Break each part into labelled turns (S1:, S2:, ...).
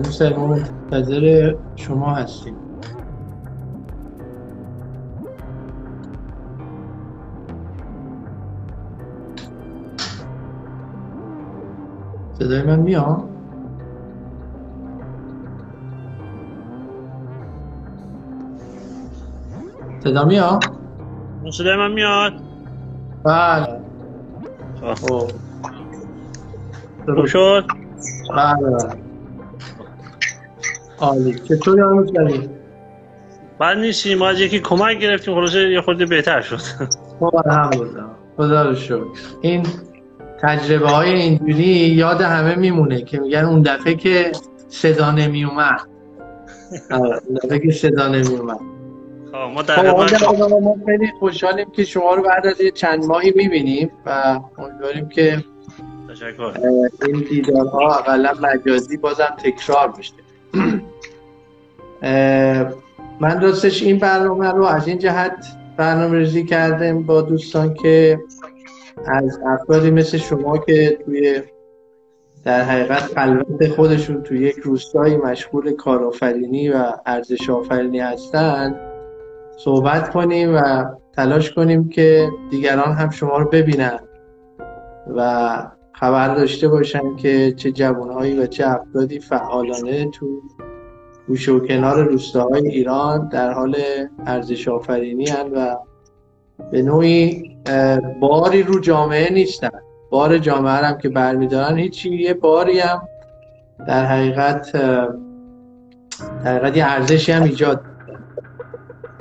S1: همین ما منتظر شما هستیم. صدای من میاد؟ صدا میاد؟
S2: صدای من میاد.
S1: بله.
S2: خب. خوب شد؟
S1: بله بله. عالی. چطوری دارید
S2: بعد نیستیم ما از یکی کمک گرفتیم خلاصه یه خورده بهتر شد.
S1: خب الحمدلله خدا رو شکر. این تجربه های اینجوری یاد همه میمونه که میگن اون دفعه که صدا نمی اومد آره، اون دفعه که صدا نمی اومد
S2: خب ما
S1: خب ما خیلی خوشحالیم که شما رو بعد از یه چند ماهی می‌بینیم و امیدواریم که
S2: تشکر.
S1: این دیدارها اقلا مجازی بازم تکرار بشه. من راستش این برنامه رو از این جهت برنامه ریزی کردم با دوستان که از افرادی مثل شما که توی در حقیقت خلوت خودشون توی یک روستایی مشغول کارآفرینی و ارزش آفرینی هستن صحبت کنیم و تلاش کنیم که دیگران هم شما رو ببینن و خبر داشته باشن که چه جوانهایی و چه افرادی فعالانه تو گوشه و کنار روستاهای ایران در حال ارزش آفرینی هن و به نوعی باری رو جامعه نیستن. بار جامعه هم که برمیدارن هیچی یه باری هم در حقیقت در حقیقت یه ارزشی هم ایجاد.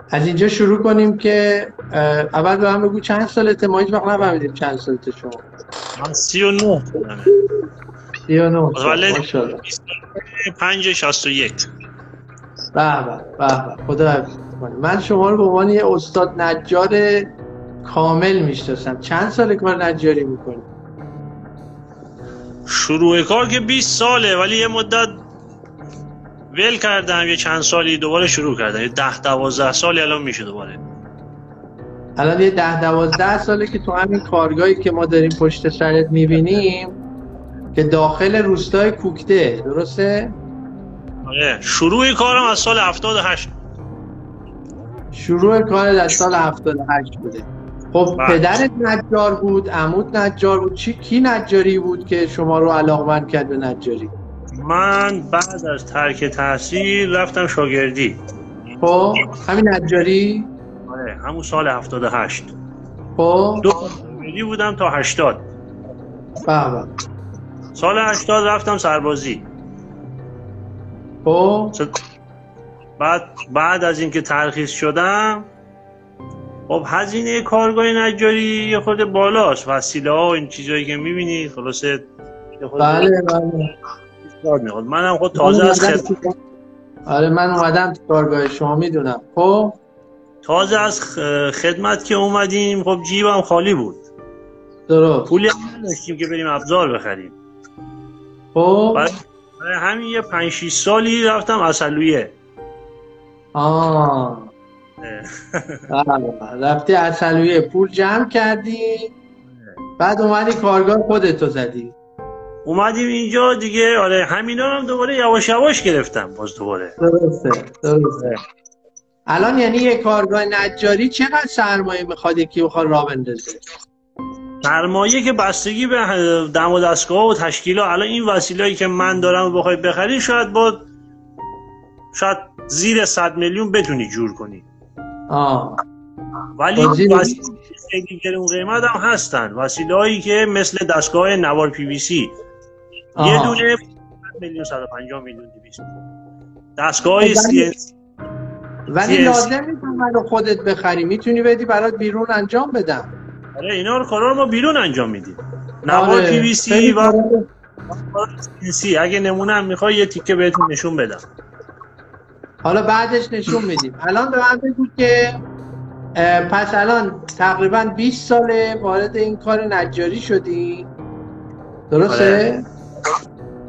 S1: از اینجا شروع کنیم که اول به من بگو چند سالته ما هیچ وقت نفهمیدیم چند سالته شما.
S2: من سی و نه.
S1: 39
S2: متولد
S1: ماشاءالله.
S2: پنج شست و یک.
S1: به به خدا. من شما رو به عنوان یه استاد نجار کامل می‌شناسم. چند سال کار نجاری می‌کنی
S2: شروع کار که 20 ساله ولی یه مدت ول کردم. یه چند سالی دوباره شروع کردم. یه ده دوازده سالی الان میشه دوباره.
S1: الان یه ده دوازده ساله که تو همین کارگاهی که ما داریم پشت سرت می‌بینیم که داخل روستای کوکته درسته؟
S2: آره. شروع کارم از سال 78
S1: شروع کار در سال 78 بوده. خب
S2: بله.
S1: پدرت نجار بود عمود نجار بود. چی کی نجاری بود که شما رو علاقمند کرد به نجاری؟
S2: من بعد از ترک تحصیل رفتم شاگردی.
S1: خب همین نجاری؟
S2: آره همون سال 78
S1: خب.
S2: دو شاگردی بودم تا 80
S1: به به.
S2: سال 80 رفتم سربازی.
S1: خب.
S2: بعد بعد از اینکه ترخیص شدم خب هزینه کارگاه نجاری یه خورده بالاست. وسیله ها این چیزایی که می‌بینی خلاصه
S1: بله بله.
S2: می‌خواد. منم خود تازه از
S1: من
S2: خد...
S1: اومدم تو- آره من اومدم تو کارگاه شما می‌دونم. خب.
S2: تازه از خدمت که اومدیم خب جیبم خالی بود.
S1: درست.
S2: پولی هم نداشتیم که بریم ابزار بخریم.
S1: خب.
S2: همین یه پنج شیش سالی رفتم اصلویه.
S1: آه. بله. رفتی اصلویه. پول جمع کردی بعد اومدی کارگاه خودتو زدی.
S2: اومدیم اینجا دیگه آره همینا هم دوباره یواش یواش گرفتم باز دوباره.
S1: درسته درسته. الان یعنی یه کارگاه نجاری چقدر سرمایه می‌خواد یکی بخواد راه بندازه؟
S2: سرمایه که بستگی به دم و دستگاه و تشکیل الان این وسیله‌ای که من دارم بخوای بخری شاید با شاید زیر 100 میلیون بتونی جور کنی.
S1: آه.
S2: ولی خیلی گرون قیمت هم هستن. وسیله هایی که مثل دستگاه نوار پی وی سی یه
S1: آها.
S2: دونه 100 میلیون 150 میلیون 200 دستگاه سی
S1: ولی. لازم نیست منو خودت بخری. می‌تونی بدی برات بیرون انجام بدم.
S2: آره اینا رو کارا رو ما بیرون انجام میدیم. نوار
S1: آره.
S2: پی وی سی و سی. اگه نمونه هم می‌خوای یه تیکه بهتون نشون بدم.
S1: حالا بعدش نشون میدیم. الان به من بگو که پس الان تقریبا 20 ساله وارد این کار نجاری شدی. درسته؟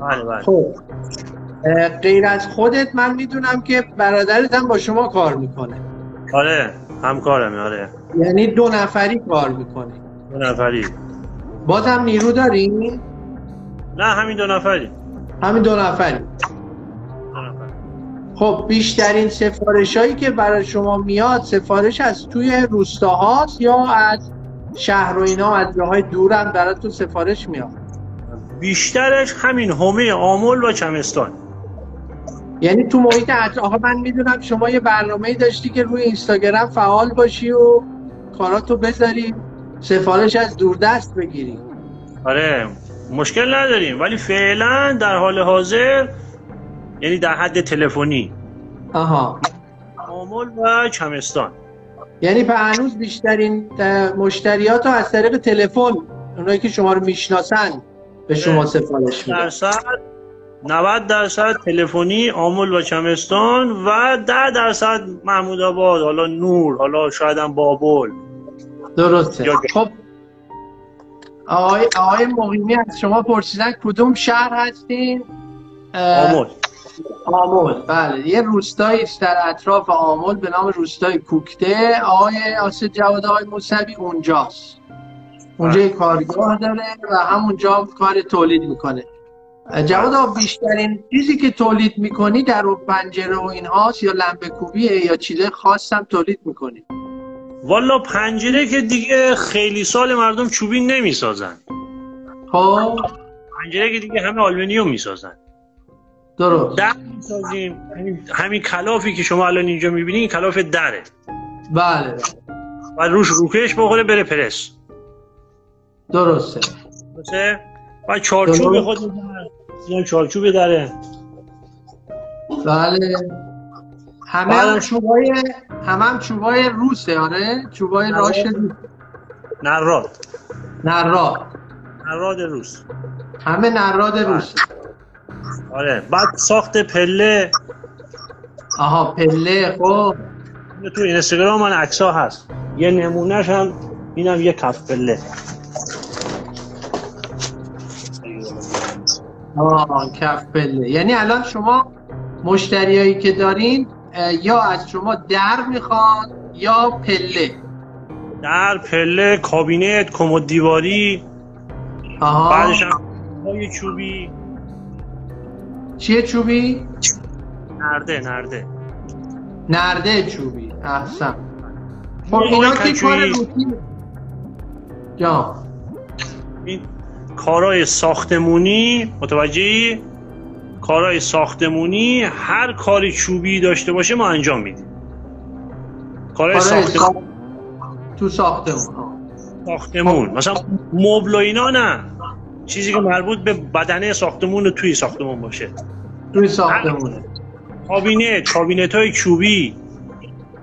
S2: بله بله.
S1: خب. غیر از خودت من می‌دونم که برادرت هم با شما کار می‌کنه.
S2: آره. همکارمه آره.
S1: یعنی دو نفری کار می‌کنه.
S2: دو نفری.
S1: بازم نیرو داری؟
S2: نه همین دو نفری.
S1: همین دو نفری. خب بیشترین سفارش هایی که برای شما میاد سفارش از توی روستاهاست یا از شهر و اینا از جاهای دورم براتون سفارش میاد؟
S2: بیشترش همین همه آمل و چمستان.
S1: یعنی تو محیط اطراف من می‌دونم شما یه برنامه داشتی که روی اینستاگرام فعال باشی و کاراتو بذاری سفارش از دوردست بگیری.
S2: آره مشکل نداریم ولی فعلا در حال حاضر یعنی در حد تلفنی.
S1: آها.
S2: آمل و چمستان
S1: یعنی به هنوز بیشترین مشتریات رو از طریق تلفن اونایی که شما رو می‌شناسن به شما سفارش میدن.
S2: درصد 90 درصد تلفنی آمل و چمستان و 10 درصد محمود آباد حالا نور حالا شاید هم بابل.
S1: درسته. خب. آقای آقای مقیمی از شما پرسیدن کدوم شهر هستین؟ اه،
S2: آمل
S1: آمل بله یه روستایی است در اطراف آمل به نام روستای کوکته. آقای آسد جواد آقای موسوی اونجاست. اونجا
S2: بله.
S1: کارگاه داره و همونجا هم کار تولید می‌کنه. جواد بیشترین چیزی که تولید می‌کنی در رو پنجره و اینهاست یا لمبه کوبیه یا چیز خاص هم تولید می‌کنی؟
S2: والا پنجره که دیگه خیلی سال مردم چوبی نمی‌سازن.
S1: خب.
S2: پنجره که دیگه همه آلومینیوم می‌سازن.
S1: درست.
S2: در می‌سازیم. همین, همین کلافی که شما الان اینجا می‌بینین کلاف دره.
S1: بله.
S2: و روش روکش بخوره بره پرس.
S1: درسته.
S2: درسته؟ و چارچوب. خود اینم چارچوب دره.
S1: بله. همه
S2: بله.
S1: هم چوبای همه هم چوبای روسه آره؟ چوبای
S2: بله.
S1: راش روس.
S2: نراد.
S1: نراد.
S2: نراد روس.
S1: همه نراد روسه.
S2: آره. بعد ساخت پله.
S1: آها پله. خب.
S2: تو اینستاگرام من عکس هست. یه نمونهش هم اینم یه کف پله.
S1: آه کف پله. یعنی الان شما مشتریایی که دارین یا از شما در می‌خوان یا پله.
S2: در پله کابینت کمد دیواری
S1: آها.
S2: بعدش های چوبی.
S1: چیه چوبی؟
S2: نرده نرده.
S1: نرده چوبی. احسن. خب اینا که. کار روتین یا
S2: این کارهای ساختمونی متوجهی؟ کارهای ساختمونی هر کاری چوبی داشته باشه ما انجام میدیم. کارهای ساختمون
S1: ساخت- تو ساختمون.
S2: ساختمون. مثلا مبل و اینا نه. چیزی که مربوط به بدنه ساختمون توی ساختمون باشه.
S1: توی ساختمونه
S2: کابینت کابینت های چوبی.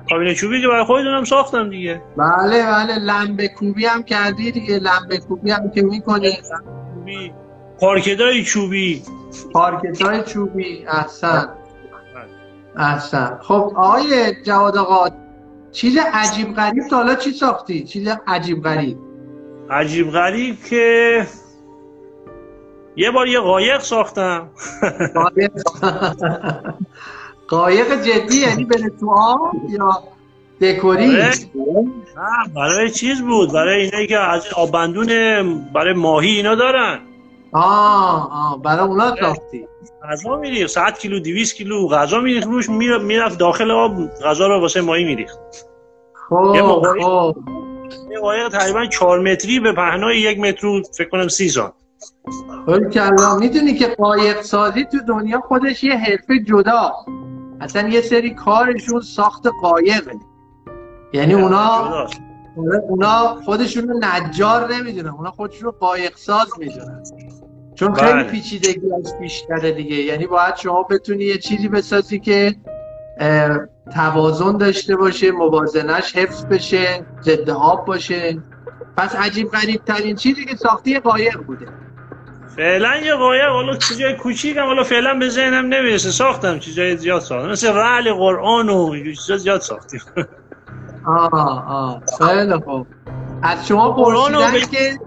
S2: کابینت چوبی که برای خودتونم ساختم دیگه.
S1: بله بله لمبه کوبی هم کردی دیگه. لمبه کوبی هم که می‌کنی.
S2: چوبی. پارکت های چوبی.
S1: پارکت های چوبی. احسن. احسن. خب آقای جواد آقا چیز عجیب غریب تا حالا چی ساختی؟ چیز عجیب غریب.
S2: عجیب غریب که یه بار یه قایق ساختم.
S1: قایق جدی یعنی بره تو آب یا دکوری.
S2: نه برای چیز بود؟ برای اینایی که از آبندون برای ماهی اینا دارن.
S1: آه آه برای اونا ساختی.
S2: غذا میریخت. 100 کیلو 200 کیلو غذا میریخت. روش می‌رفت داخل آب غذا رو واسه ماهی میریخت.
S1: خب خب.
S2: یه قایق تقریبا 4 متری به پهنای یک متر فکر کنم 30 سانت
S1: کلا می‌دونی که قایق سازی تو دنیا خودش یه حرفه جدا. اصلا یه سری کارشون ساخت قایقه. یعنی اونا. آره، اونا خودشون رو نجار نمی‌دونن. اونا خودشون رو قایق ساز می‌دونن. چون خیلی
S2: بله.
S1: پیچیدگی از بیشتره دیگه. یعنی باید شما بتونی یه چیزی بسازی که توازن داشته باشه موازنش حفظ بشه ضد آب باشه. پس عجیب غریب ترین چیزی که ساختی یه قایق بوده.
S2: فعلا یه قایق حالا چیزای کوچیکم حالا فعلا به ذهنم نمی‌رسه. ساختم چیزای زیاد ساختم. مثل رعل قرآن و چیزا زیاد ساختیم.
S1: آه آه. خیلی خوب. از شما
S2: قرآن ب-
S1: که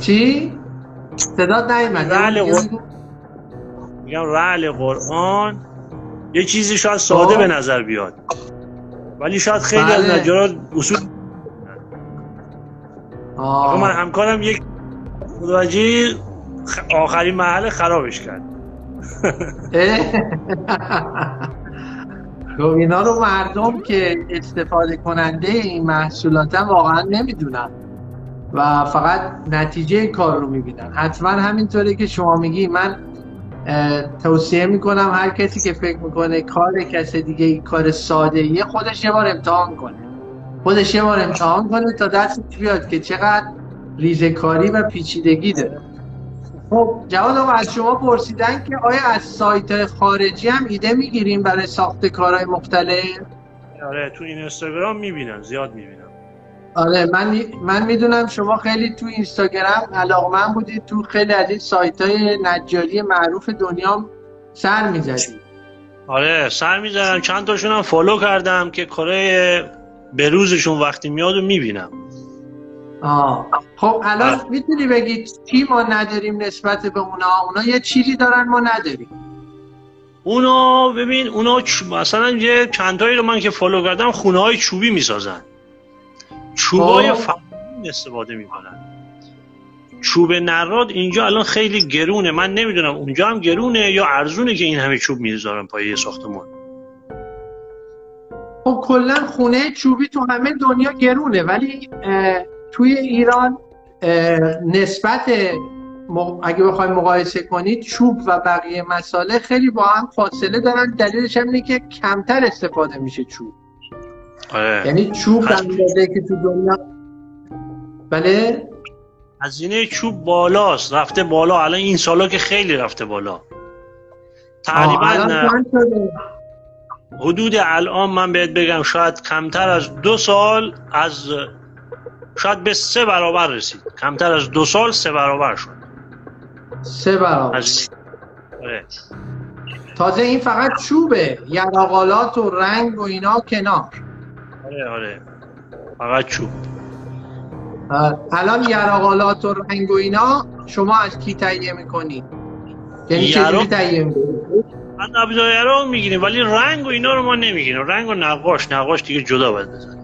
S1: چی؟ صدات نیومد.
S2: بله،
S1: یه بار
S2: قر-
S1: دیگه
S2: میگم رعل قرآن. یه چیزی شاید ساده
S1: خب.
S2: به نظر بیاد. ولی شاید خیلی از
S1: بله.
S2: نجارا اصول
S1: آه.
S2: من همکارم یک متوجه خ- آخرین محل خرابش کرد.
S1: خب اینا رو مردم که استفاده کننده این محصولات هم واقعا نمی‌دونن و فقط نتیجه کار رو می‌بینن. حتما همینطوری که شما میگی من توصیه می‌کنم هر کسی که فکر می‌کنه کار کس دیگه کار ساده یه خودش یه بار امتحان کنه. خودش یه بار امتحان کنه تا دستش بیاد که چقدر ریزکاری و پیچیدگی داره. خب جواد آقا از شما پرسیدن که آیا از سایت خارجی هم ایده می‌گیریم برای ساخت کارهای مختلف؟
S2: آره تو این اینستاگرام می‌بینم زیاد می‌بینم.
S1: آره من من می‌دونم شما خیلی تو اینستاگرام علاقمند بودید تو خیلی از این سایت های نجاری معروف دنیا سر می‌زدید.
S2: آره سر می‌زدم. چند تاشون هم فالو کردم که کارهای روزشون وقتی میاد و می‌بینم.
S1: آه. خب الان می‌تونی بگید چی ما نداریم نسبت به اونا؟ اونا یه چیزی دارن ما نداریم.
S2: اونا ببین اونا مثلا یه چندتایی رو من که فالو کردم خونه های چوبی می‌سازن. چوبای خب. فهمی استفاده می‌کنن. چوب نراد اینجا الان خیلی گرونه. من نمی‌دونم اونجا هم گرونه یا ارزونه که این همه چوب می‌ذارن پای یه ساختمان.
S1: خب کلا خونه چوبی تو همه دنیا گرونه ولی توی ایران نسبت اگه بخوایم مقایسه کنید چوب و بقیه مساله خیلی با هم فاصله دارن. دلیلش هم اینه که کمتر استفاده میشه چوب. آره. یعنی چوب اندازه که تو دنیا بله؟
S2: هزینه چوب بالاست رفته بالا. الان این سالا که خیلی رفته بالا. تقریبا حدود الان من بهت بگم شاید کمتر از دو سال از شاید به سه برابر رسید. کمتر از دو سال سه برابر شد.
S1: سه برابر. از... آره. تازه این فقط چوبه. یراقالات و رنگ و اینا کنار.
S2: آره آره. فقط چوب.
S1: الان یراقالات و رنگ و اینا شما از کی تهیه می‌کنی؟ یعنی چجوری تهیه می‌کنی؟
S2: من ابزار می‌گیریم ولی رنگ و اینا رو ما نمی‌گیریم. رنگ و نقاش نقاش دیگه جدا باید بزنیم.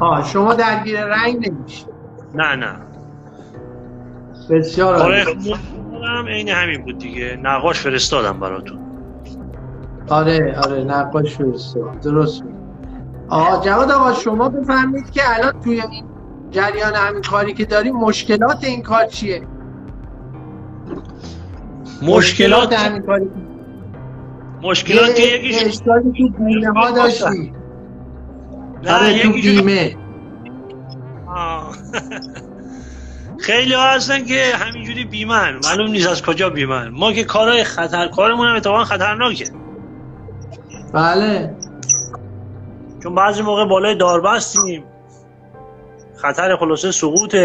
S1: آه شما درگیر رنگ نمیشه
S2: نه نه.
S1: بسیار
S2: آره هم عین همین بود دیگه. نقاش فرستادم براتون.
S1: آره آره نقاش فرستاد. درست بود آه جواد آقا شما بفهمید که الان توی این جریان همین کاری که داریم مشکلات این کار چیه؟
S2: مشکلات
S1: همین کاری
S2: مشکلات که یکیش
S1: اشکالی تو بیمه ها داشتی. آره تو بیمه.
S2: خیلی ها هستن که همینجوری بیمن معلوم نیست از کجا بیمن ما که کارهای خطر کارمون هم اتفاقا خطرناکه.
S1: بله.
S2: چون بعضی موقع بالای داربستیم. خطر خلاصه سقوط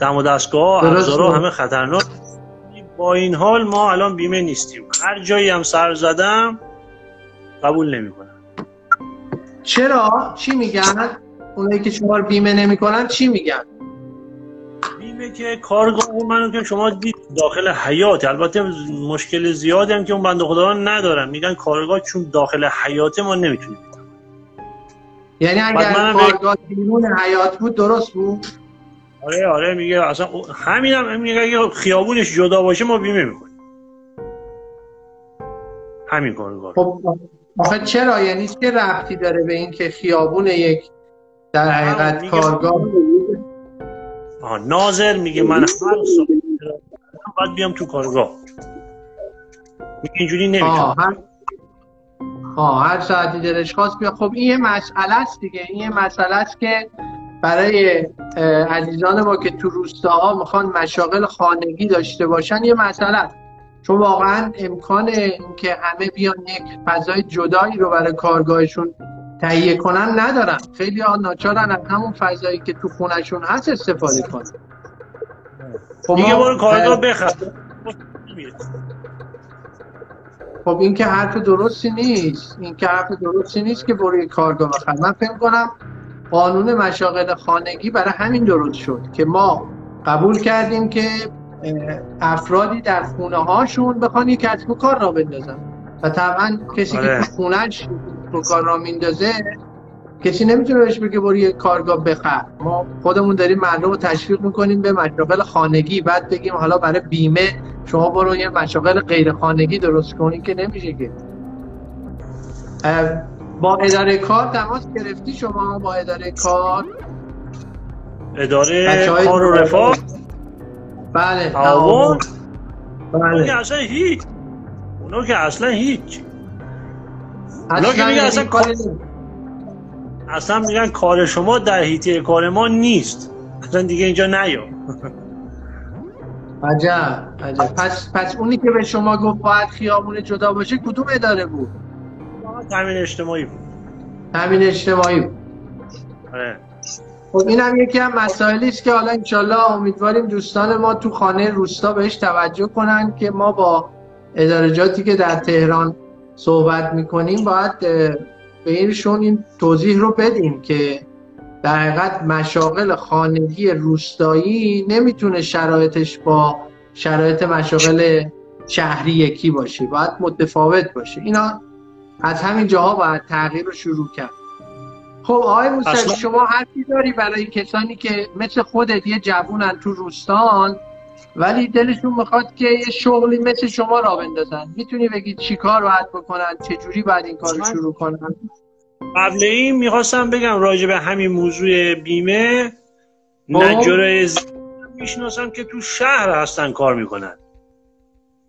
S2: دم و دستگاه همه خطرناک. با این حال ما الان بیمه نیستیم. هر جایی هم سر زدم قبول نمی‌کنن
S1: چرا؟ چی میگن؟ اونایی که شما بیمه نمی‌کنن چی میگن؟
S2: بیمه که کارگاه منو که شما دید. داخل حیات البته مشکل زیادی هم که اون بنده خدا ندارن میگن کارگاه چون داخل حیات ما نمی‌تونیم
S1: یعنی اگر کارگاه بیرون حیات بود درست بود؟
S2: آره آره میگه اصلا همین هم میگه اگه خیابونش جدا باشه ما بیمه می‌کنیم. همین کارگاه
S1: خب آخه چرا؟ یعنی چه رفتی داره به این که خیابون یک در حقیقت کارگاه
S2: آه ناظر میگه من هر سال باید بیام تو کارگاه. میگه اینجوری نمی‌تونم.
S1: ها هر ساعتی دلش خواست بیا خب این یه مسئله است دیگه. این یه مسئله است که برای عزیزان ما که تو روستاها می‌خوان مشاغل خانگی داشته باشن یه مسئله چون واقعا امکان اینکه همه بیان یک فضای جدایی رو برای کارگاهشون تهیه کنن ندارن. خیلی ها ناچارن از همون فضایی که تو خونشون هست استفاده کنن.
S2: خب دیگه برو کارگاه بخر.
S1: خب این که حرف درستی نیست. این که حرف درستی نیست که برای کارگاه بخر. من فکر کنم قانون مشاغل خانگی برای همین درست شد که ما قبول کردیم که افرادی در خونه هاشون بخوان یک کسب و کار را بندازن. و طبعا کسی آره. که تو خونهش رو کار را میندازه کسی نمی‌تونه بهش بگه برو یه کارگاه بخر. ما خودمون داریم مردم رو تشویق می‌کنیم به مشاغل خانگی بعد بگیم حالا برای بیمه شما برو یه مشاغل غیر خانگی درست کنی که نمیشه که. با اداره کار تماس گرفتی شما؟ با اداره کار؟
S2: اداره کار و رفاه؟
S1: بله
S2: تعاون بله. که اصلا هیچ. اونا که اصلا هیچ. اونا که میگن اصلا کار اصلا میگن کار شما در حیطه کار ما نیست. اصلا دیگه اینجا نیا.
S1: عجب عجب. پس, پس اونی که به شما گفت باید خیابون جدا باشه کدوم اداره بود؟
S2: تامین اجتماعی بود.
S1: تامین اجتماعی بود.
S2: آره.
S1: خب این هم یکی هم مسائلی است که حالا انشالله امیدواریم دوستان ما تو خانه روستا بهش توجه کنن که ما با ادارجاتی که در تهران صحبت می‌کنیم باید به اینشون این توضیح رو بدیم که در حقیقت مشاغل خانگی روستایی نمی‌تونه شرایطش با شرایط مشاغل شهری یکی باشه باید متفاوت باشه. اینا از همین جاها باید تغییر رو شروع کرد. خب آقای موسوی شما حرفی داری برای کسانی که مثل خودت یه جوونن تو روستان ولی دلشون می‌خواد که یه شغلی مثل شما را بندازن. می‌تونی بگی چی کار باید بکنن؟ چه جوری باید این کار رو شروع کنن؟
S2: قبل این می‌خواستم بگم راجع به همین موضوع بیمه خب. نجار می‌شناسم که تو شهر هستن کار می‌کنن.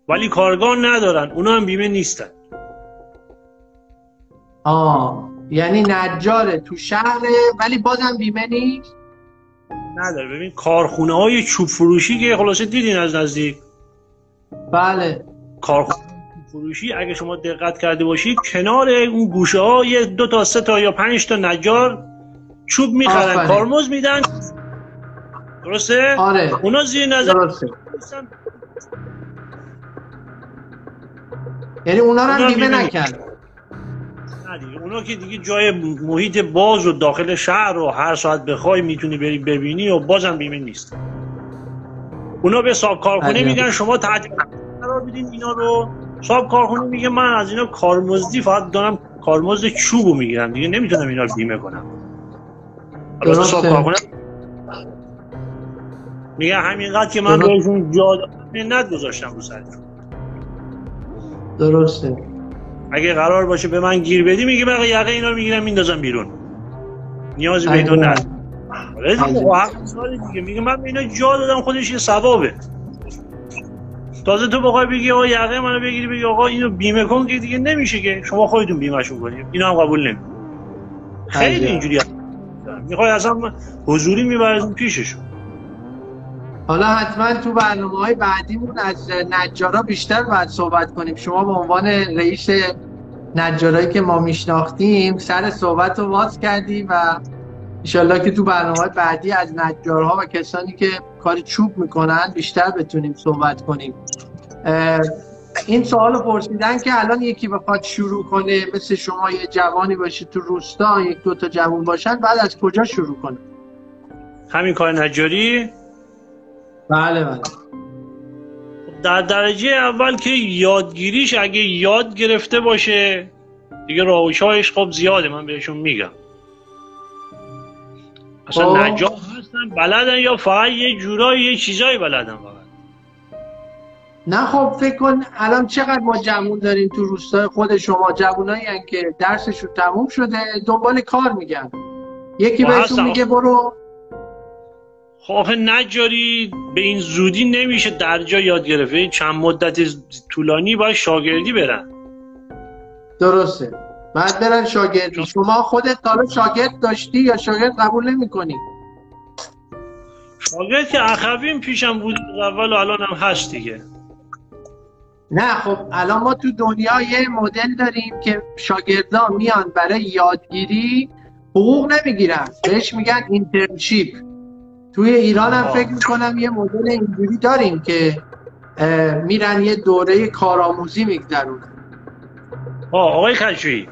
S2: ولی کارگاه ندارن اونا هم بیمه نیستن.
S1: آه. یعنی نجاره تو شهره ولی بازم بیمه نیست؟
S2: نداره. ببین کارخونه های چوب فروشی که خلاصه دیدین از نزدیک.
S1: بله.
S2: کارخونه فروشی اگه شما دقت کرده باشید کنار اون گوشه ها یه دو تا سه تا یا پنج تا نجار چوب می‌خرن کارمز میدن. درسته؟
S1: آره.
S2: اونا زیر نظر درسته.
S1: یعنی اونا رو بیمه نکرد
S2: اونا که دیگه جای محیط باز و داخل شهر رو هر ساعت بخوای می‌تونی بری ببینی و بازم بیمه نیست. اونا به صاحب کارخونه میگن شما تعطیل قرار بدین اینا رو. صاحب کارخونه میگه من از اینا کارمزدی فقط دارم کارمزد چوبو می‌گیرم دیگه. نمی‌تونم اینا رو بیمه کنم. صاحب کارخونه میگه همینقدر که من بهشون جا منت گذاشتم رو سرشون
S1: درسته.
S2: اگه قرار باشه به من گیر بدی میگه من یقه اینا رو می‌گیرم میندازم بیرون. نیازی به تو ندارم. دیگه میگه من اینا جا دادم خودش یه ثوابه. تازه تو بخوای بگی آقا یقه منو بگیری بگی آقا اینو بیمه کن که دیگه نمیشه که شما خودتون بیمهشون کنید. اینو هم قبول نمی خیلی اینجوری می‌خوای اصلا حضوری میبرزون پیششون.
S1: حالا حتما تو برنامه های بعدیمون از نجارا بیشتر باید صحبت کنیم. شما به عنوان رئیس نجارایی که ما میشناختیم سر صحبت رو کردیم و انشالله که تو برنامه بعدی از نجارها و کسانی که کار چوب می‌کنن بیشتر بتونیم صحبت کنیم. این سوال پرسیدن که الان یکی بخواد شروع کنه مثل شما یه جوانی باشه تو روستا یک دو تا جوان باشن بعد از کجا شروع کنه؟
S2: همین کار نجاری؟
S1: بله بله.
S2: در درجه اول که یادگیریش اگه یاد گرفته باشه دیگه راوشهایش خب زیاده من بهشون میگم. اصلا خب. نجار هستن بلدن یا فقط یه جورایی یه چیزایی بلدن فقط؟
S1: نه خب فکر کن الان چقدر ما جوون داریم تو روستای خود شما. جوونایی که درسشون تموم شده دنبال کار میگن. یکی بهشون میگه برو
S2: خب نجاری به این زودی نمیشه در جا یاد گرفت. این چند مدت طولانی باید شاگردی برن.
S1: درسته. بعد برن شاگردی. شما خودت حالا شاگرد داشتی یا شاگرد قبول نمی کنی
S2: شاگرد که اخویم پیشم بود اول و الان هم هست دیگه.
S1: نه خب الان ما تو دنیا یه مدل داریم که شاگردان میان برای یادگیری حقوق نمی‌گیرن. بهش میگن اینترنشیپ توی ایران هم فکر می‌کنم یه مدل اینجوری داریم که میرن یه دوره کارآموزی میگذرونن.
S2: آقای خشوی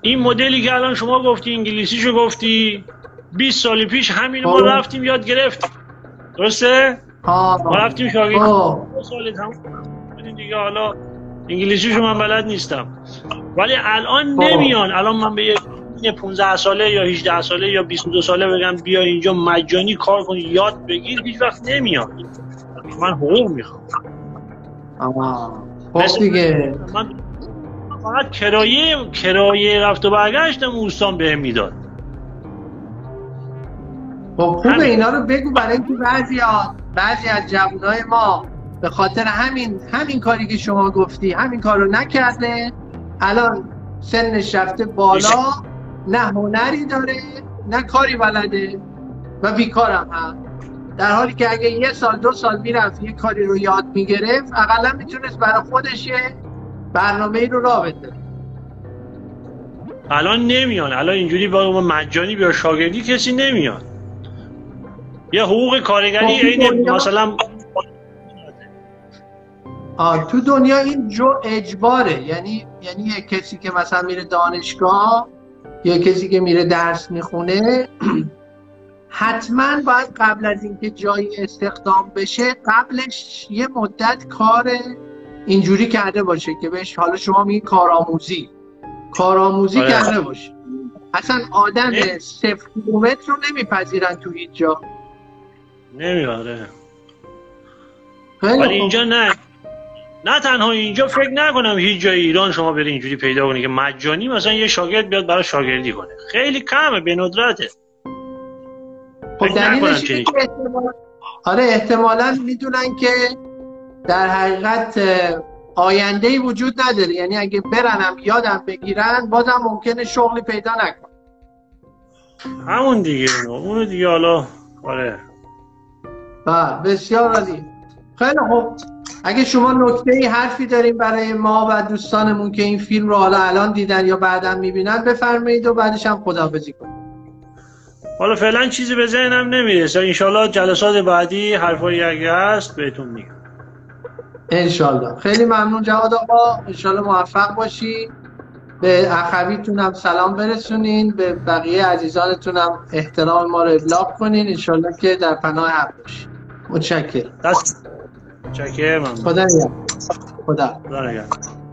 S2: این مدلی که الان شما گفتی انگلیسیشو گفتی 20 سال پیش همین ما رفتیم یاد گرفتیم درسته؟ ما رفتیم شاگرد. سال تموم دیگه حالا انگلیسیشو من بلد نیستم. ولی الان نمیان. الان من به یه 15 ساله یا 18 ساله یا 22 ساله بگم بیا اینجا مجانی کار کنی یاد بگیر هیچ وقت نمیاد. من حقوق می‌خوام.
S1: خب دیگه.
S2: من فقط کرایه کرایه رفت و برگشتم اوستان بهم می‌داد.
S1: خب خوبه اینا رو بگو برای اینکه بعضی بعضی از جوانای ما به خاطر همین همین کاری که شما گفتی همین کار رو نکرده. الان سنش رفته بالا. نه هنری داره نه کاری بلده و بیکارم هم. در حالی که اگه یه سال دو سال می‌رفت یه کاری رو یاد می‌گرفت اقلا می‌تونست برای خودش برنامه ای رو را بده.
S2: الان نمیان. الان اینجوری با مجانی بیا شاگردی کسی نمیان. یه حقوق کارگری
S1: خب،
S2: این مثلا
S1: آه تو دنیا این جو اجباره. یعنی یعنی کسی که مثلا میره دانشگاه یه کسی که میره درس می‌خونه حتما باید قبل از اینکه جایی استخدام بشه قبلش یه مدت کار اینجوری کرده باشه که بهش حالا شما میگی کارآموزی. کارآموزی آره. کرده باشه. اصلا آدم صفر کیلومتر رو نمیپذیرن تو هیچ جا.
S2: نمیاره ولی اینجا نه. نه تنها اینجا فکر نکنم هیچ جای ایران شما بری اینجوری پیدا کنی که مجانی مثلا یه شاگرد بیاد برای شاگردی کنه. خیلی کمه به ندرته.
S1: خب دلیلش که آره احتمالا می‌دونن که در حقیقت آینده ای وجود نداره. یعنی اگه برنم یادم بگیرن بازم ممکنه شغلی پیدا نکن
S2: همون دیگه اونو دیگه حالا آره.
S1: بله بسیار عالی. خیلی خوب. اگه شما نکته ای حرفی داریم برای ما و دوستانمون که این فیلم رو حالا الان دیدن یا بعدا می‌بینن بفرمایید و بعدش هم خداحافظی کنید
S2: حالا فعلا چیزی به ذهنم نمی‌رسه. انشالله جلسات بعدی حرفایی اگه هست بهتون میگم.
S1: انشالله. خیلی ممنون جواد آقا. انشالله موفق باشی به اخویتون هم سلام برسونین. به بقیه عزیزانتون هم احترام ما رو ابلاغ کنین. انشالله که در پناه حق باشین. متشکرم.
S2: دست متشکرم.
S1: خدا نگهدار. خدا
S2: خدا نگهدار.